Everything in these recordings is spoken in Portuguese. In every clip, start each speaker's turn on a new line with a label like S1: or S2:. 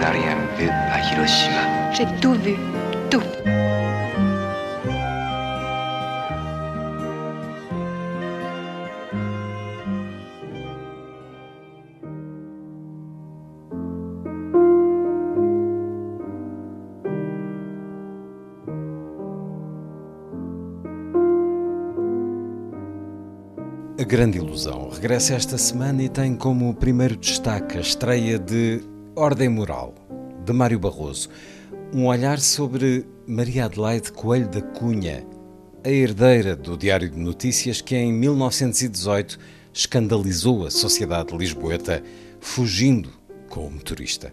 S1: N'as rien vu à Hiroshima.
S2: J'ai tout vu, tout.
S3: A Grande Ilusão regressa esta semana e tem como primeiro destaque a estreia de Ordem Moral, de Mário Barroso. Um olhar sobre Maria Adelaide Coelho da Cunha, a herdeira do Diário de Notícias que em 1918 escandalizou a sociedade lisboeta, fugindo com o motorista.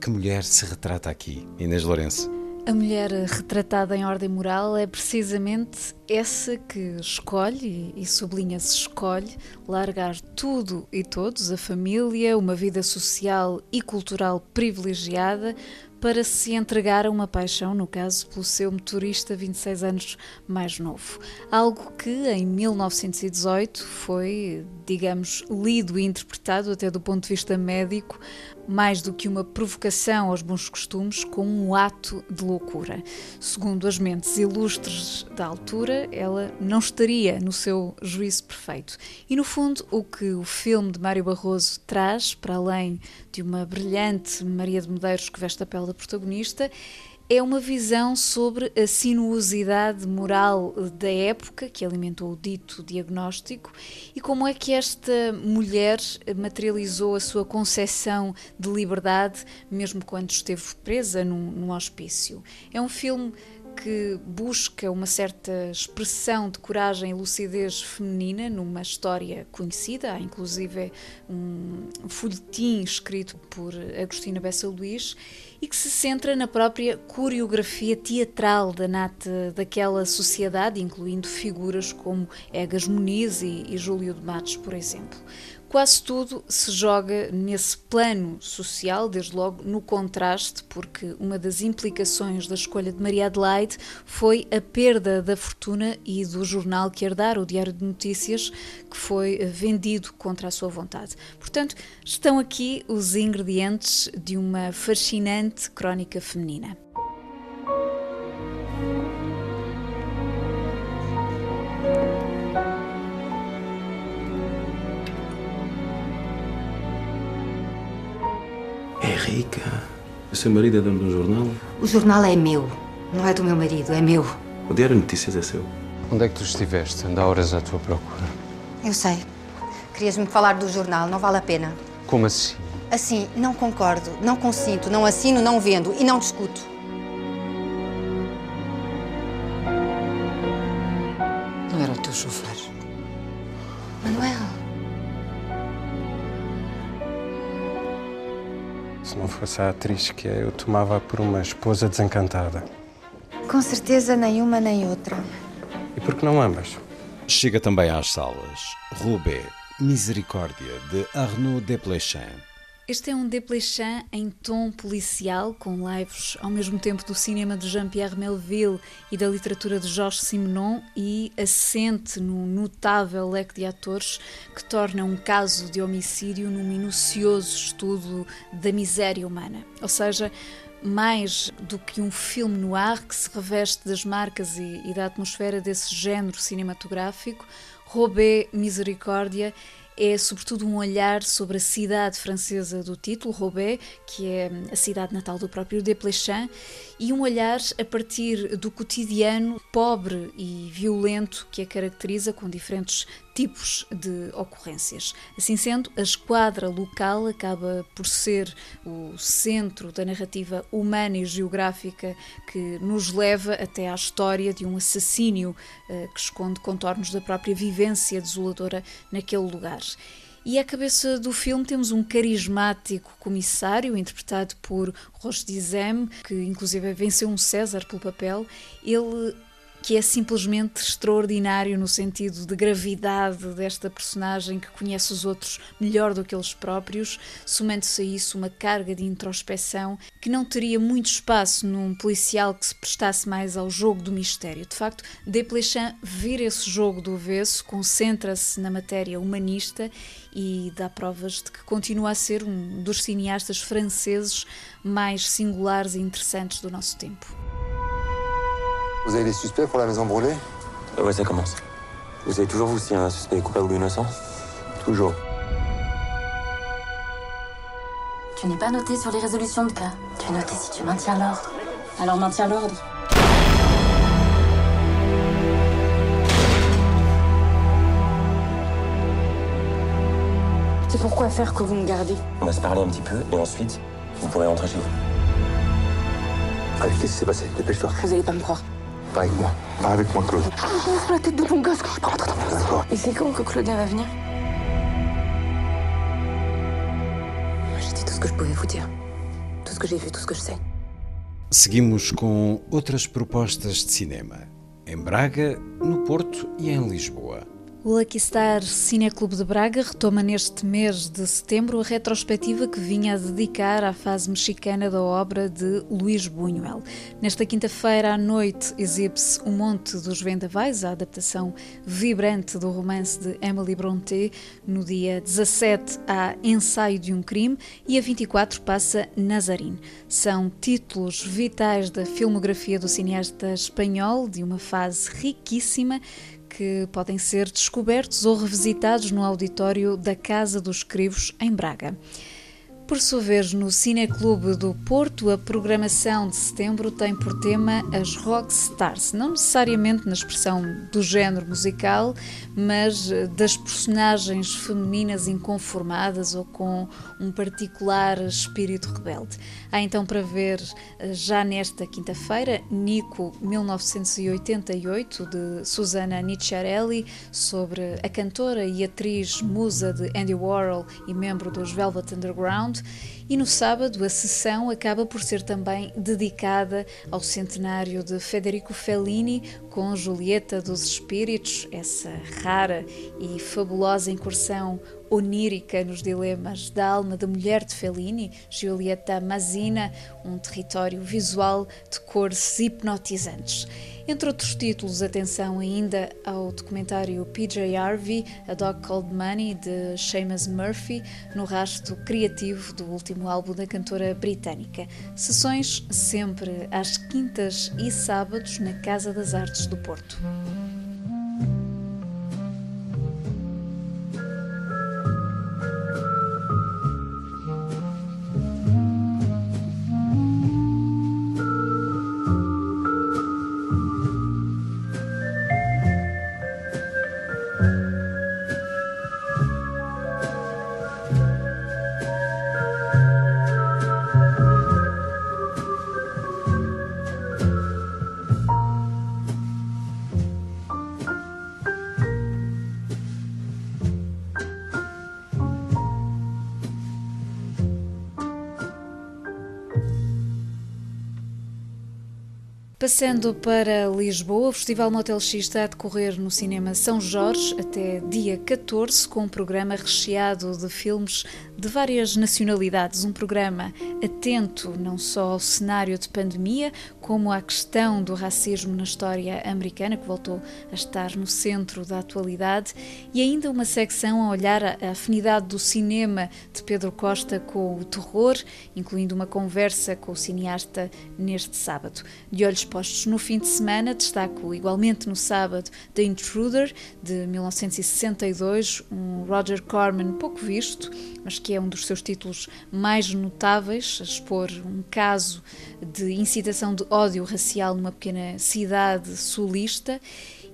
S3: Que mulher se retrata aqui, Inês Lourenço?
S4: A mulher retratada em ordem moral é precisamente essa que escolhe, e sublinha-se escolhe, largar tudo e todos, a família, uma vida social e cultural privilegiada, para se entregar a uma paixão, no caso, pelo seu motorista 26 anos mais novo. Algo que em 1918 foi, digamos, lido e interpretado, até do ponto de vista médico, mais do que uma provocação aos bons costumes, como um ato de loucura. Segundo as mentes ilustres da altura, ela não estaria no seu juízo perfeito. E no fundo, o que o filme de Mário Barroso traz, para além de uma brilhante Maria de Medeiros que veste a pele da protagonista, é uma visão sobre a sinuosidade moral da época que alimentou o dito diagnóstico e como é que esta mulher materializou a sua concepção de liberdade mesmo quando esteve presa num, num hospício. É um filme que busca uma certa expressão de coragem e lucidez feminina numa história conhecida, há inclusive um folhetim escrito por Agostina Bessa Luís e que se centra na própria coreografia teatral da nata daquela sociedade, incluindo figuras como Egas Muniz e, e Júlio de Matos, por exemplo. Quase tudo se joga nesse plano social, desde logo no contraste, porque uma das implicações da escolha de Maria Adelaide foi a perda da fortuna e do jornal que herdara, o Diário de Notícias, que foi vendido contra a sua vontade. Portanto, estão aqui os ingredientes de uma fascinante crónica feminina.
S5: É rica. O seu marido é dono de um jornal?
S6: O jornal é meu. Não é do meu marido, é meu.
S5: O Diário de Notícias é seu.
S7: Onde é que tu estiveste? Anda horas à tua procura.
S6: Eu sei. Querias-me falar do jornal, não vale a pena.
S7: Como assim?
S6: Assim, não concordo, não consinto, não assino, não vendo e não discuto. Não era o teu chofer. Manuel.
S8: Se não fosse a atriz que é, eu tomava por uma esposa desencantada.
S6: Com certeza nenhuma nem outra.
S8: E por que não ambas?
S3: Chega também às salas Roubaix, Misericórdia, de Arnaud Desplechin.
S4: Este é um Desplechin em tom policial, com lives ao mesmo tempo do cinema de Jean-Pierre Melville e da literatura de Georges Simenon e assente num notável leque de atores que torna um caso de homicídio num minucioso estudo da miséria humana. Ou seja, mais do que um filme no ar que se reveste das marcas e, e da atmosfera desse género cinematográfico, Robé Misericórdia é sobretudo um olhar sobre a cidade francesa do título, Roubaix, que é a cidade natal do próprio Desplechin, e um olhar a partir do cotidiano pobre e violento que a caracteriza com diferentes tipos de ocorrências. Assim sendo, a esquadra local acaba por ser o centro da narrativa humana e geográfica que nos leva até à história de um assassínio uh, que esconde contornos da própria vivência desoladora naquele lugar. E à cabeça do filme temos um carismático comissário, interpretado por Roche Dizem, que inclusive venceu um César pelo papel. Ele que é simplesmente extraordinário no sentido de gravidade desta personagem que conhece os outros melhor do que eles próprios, somando-se a isso uma carga de introspecção que não teria muito espaço num policial que se prestasse mais ao jogo do mistério. De facto, Desplechin vira esse jogo do avesso, concentra-se na matéria humanista e dá provas de que continua a ser um dos cineastas franceses mais singulares e interessantes do nosso tempo.
S9: Vous avez des suspects pour la maison brûlée
S2: Ouais, ça commence. Vous savez toujours, vous, si un suspect est coupable ou innocent Toujours.
S10: Tu n'es pas noté sur les résolutions de cas. Tu es noté si tu maintiens l'ordre. Alors maintiens l'ordre. C'est pourquoi faire que vous me gardez?
S2: On va se parler un petit peu et ensuite, vous pourrez rentrer chez vous.
S9: Allez, qu'est-ce qui s'est passé? Dépêche-toi.
S10: Vous allez pas me croire.
S9: Pas avec moi. Pas avec moi, Claude.
S10: Je la tête de ton gosse
S9: D'accord.
S10: Et c'est quand que Claudia va venir J'ai dit tout ce que je pouvais vous dire. Tout ce que j'ai vu, tout ce que je sais.
S3: Seguimos com outras propostas de cinema. Em Braga, no Porto e em Lisboa.
S4: O Lucky Star Cineclube de Braga retoma neste mês de setembro a retrospectiva que vinha a dedicar à fase mexicana da obra de Luís Buñuel. Nesta quinta-feira à noite exibe-se O Monte dos Vendavais, a adaptação vibrante do romance de Emily Brontë. No dia 17 há Ensaio de um Crime e a 24 passa Nazarine. São títulos vitais da filmografia do cineasta espanhol, de uma fase riquíssima que podem ser descobertos ou revisitados no auditório da Casa dos Crivos, em Braga. Por sua vez, no Cineclube do Porto, a programação de setembro tem por tema as rock stars, não necessariamente na expressão do género musical, mas das personagens femininas inconformadas ou com um particular espírito rebelde. Há então para ver já nesta quinta-feira Nico 1988 de Susana Nicciarelli sobre a cantora e atriz musa de Andy Warhol e membro dos Velvet Underground komt. E no sábado a sessão acaba por ser também dedicada ao centenário de Federico Fellini com Julieta dos Espíritos, essa rara e fabulosa incursão onírica nos dilemas da alma da mulher de Fellini, Giulietta Mazzina, um território visual de cores hipnotizantes. Entre outros títulos, atenção ainda ao documentário PJ Harvey, A Dog Called Money, de Seamus Murphy, no rasto criativo do último álbum da cantora britânica. Sessões sempre às quintas e sábados na Casa das Artes do Porto. Passando para Lisboa, o Festival Motel X está a decorrer no Cinema São Jorge até dia 14, com um programa recheado de filmes de várias nacionalidades. Um programa atento não só ao cenário de pandemia, como à questão do racismo na história americana, que voltou a estar no centro da atualidade, e ainda uma secção a olhar a afinidade do cinema de Pedro Costa com o terror, incluindo uma conversa com o cineasta neste sábado. De olhos postos no fim de semana, destaco igualmente no sábado The Intruder, de 1962, um Roger Corman pouco visto, mas que é um dos seus títulos mais notáveis, a expor um caso de incitação de ódio racial numa pequena cidade sulista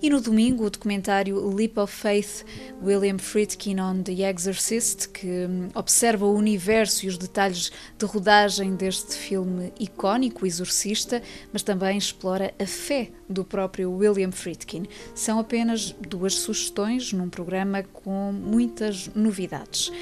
S4: E no domingo, o documentário Leap of Faith, William Friedkin on The Exorcist, que hum, observa o universo e os detalhes de rodagem deste filme icónico, Exorcista, mas também explora a fé do próprio William Friedkin. São apenas duas sugestões num programa com muitas novidades.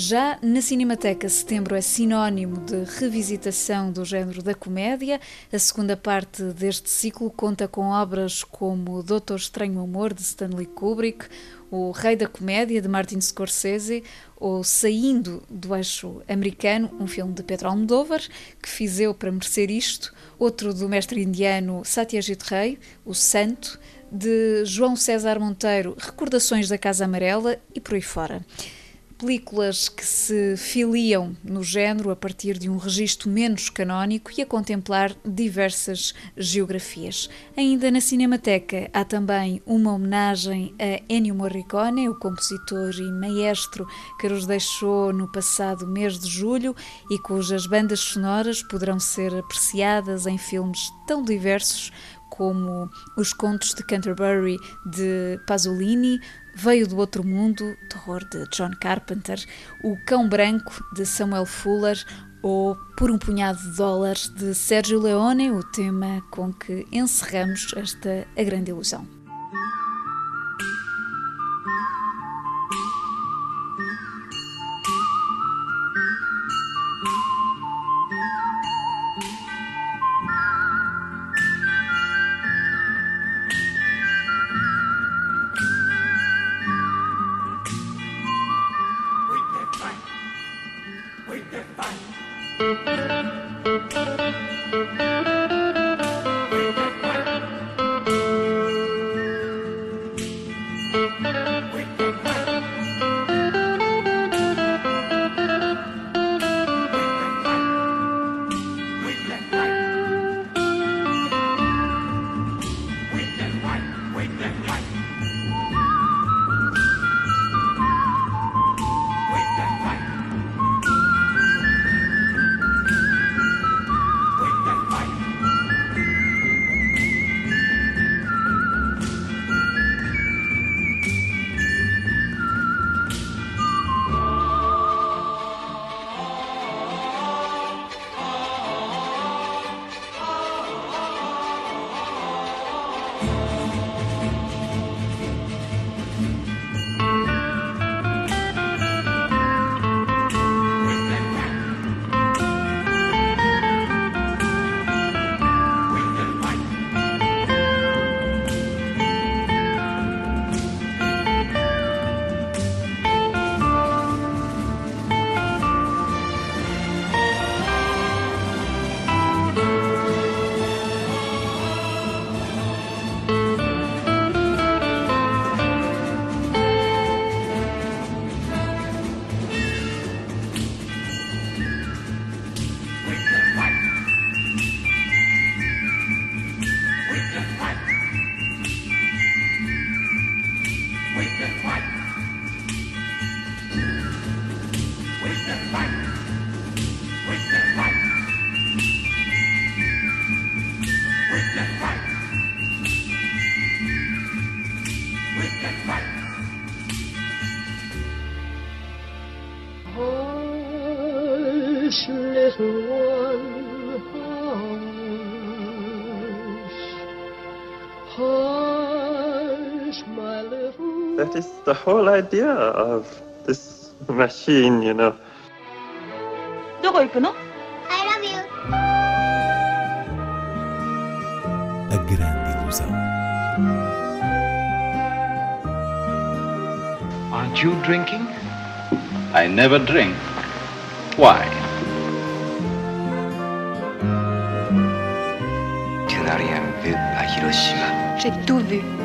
S4: Já na Cinemateca, setembro é sinónimo de revisitação do género da comédia. A segunda parte deste ciclo conta com obras como Doutor Estranho Amor, de Stanley Kubrick, O Rei da Comédia, de Martin Scorsese, ou Saindo do Eixo Americano, um filme de Pedro Almodóvar, que fiz eu para merecer isto, outro do mestre indiano Satyajit Ray, O Santo, de João César Monteiro, Recordações da Casa Amarela e por aí fora películas que se filiam no género a partir de um registro menos canónico e a contemplar diversas geografias. Ainda na Cinemateca há também uma homenagem a Ennio Morricone, o compositor e maestro que nos deixou no passado mês de julho e cujas bandas sonoras poderão ser apreciadas em filmes tão diversos como Os Contos de Canterbury de Pasolini, Veio do Outro Mundo, terror de John Carpenter, O Cão Branco de Samuel Fuller ou Por um Punhado de Dólares de Sergio Leone, o tema com que encerramos esta A Grande Ilusão.
S11: That is the whole idea of this machine, you know.
S12: どこ行くの
S13: I love you.
S14: A grande ilusão.
S15: Aren't you drinking? I never drink. Why?
S1: Tu n'as rien vu à Hiroshima.
S6: J'ai tout vu. Tout.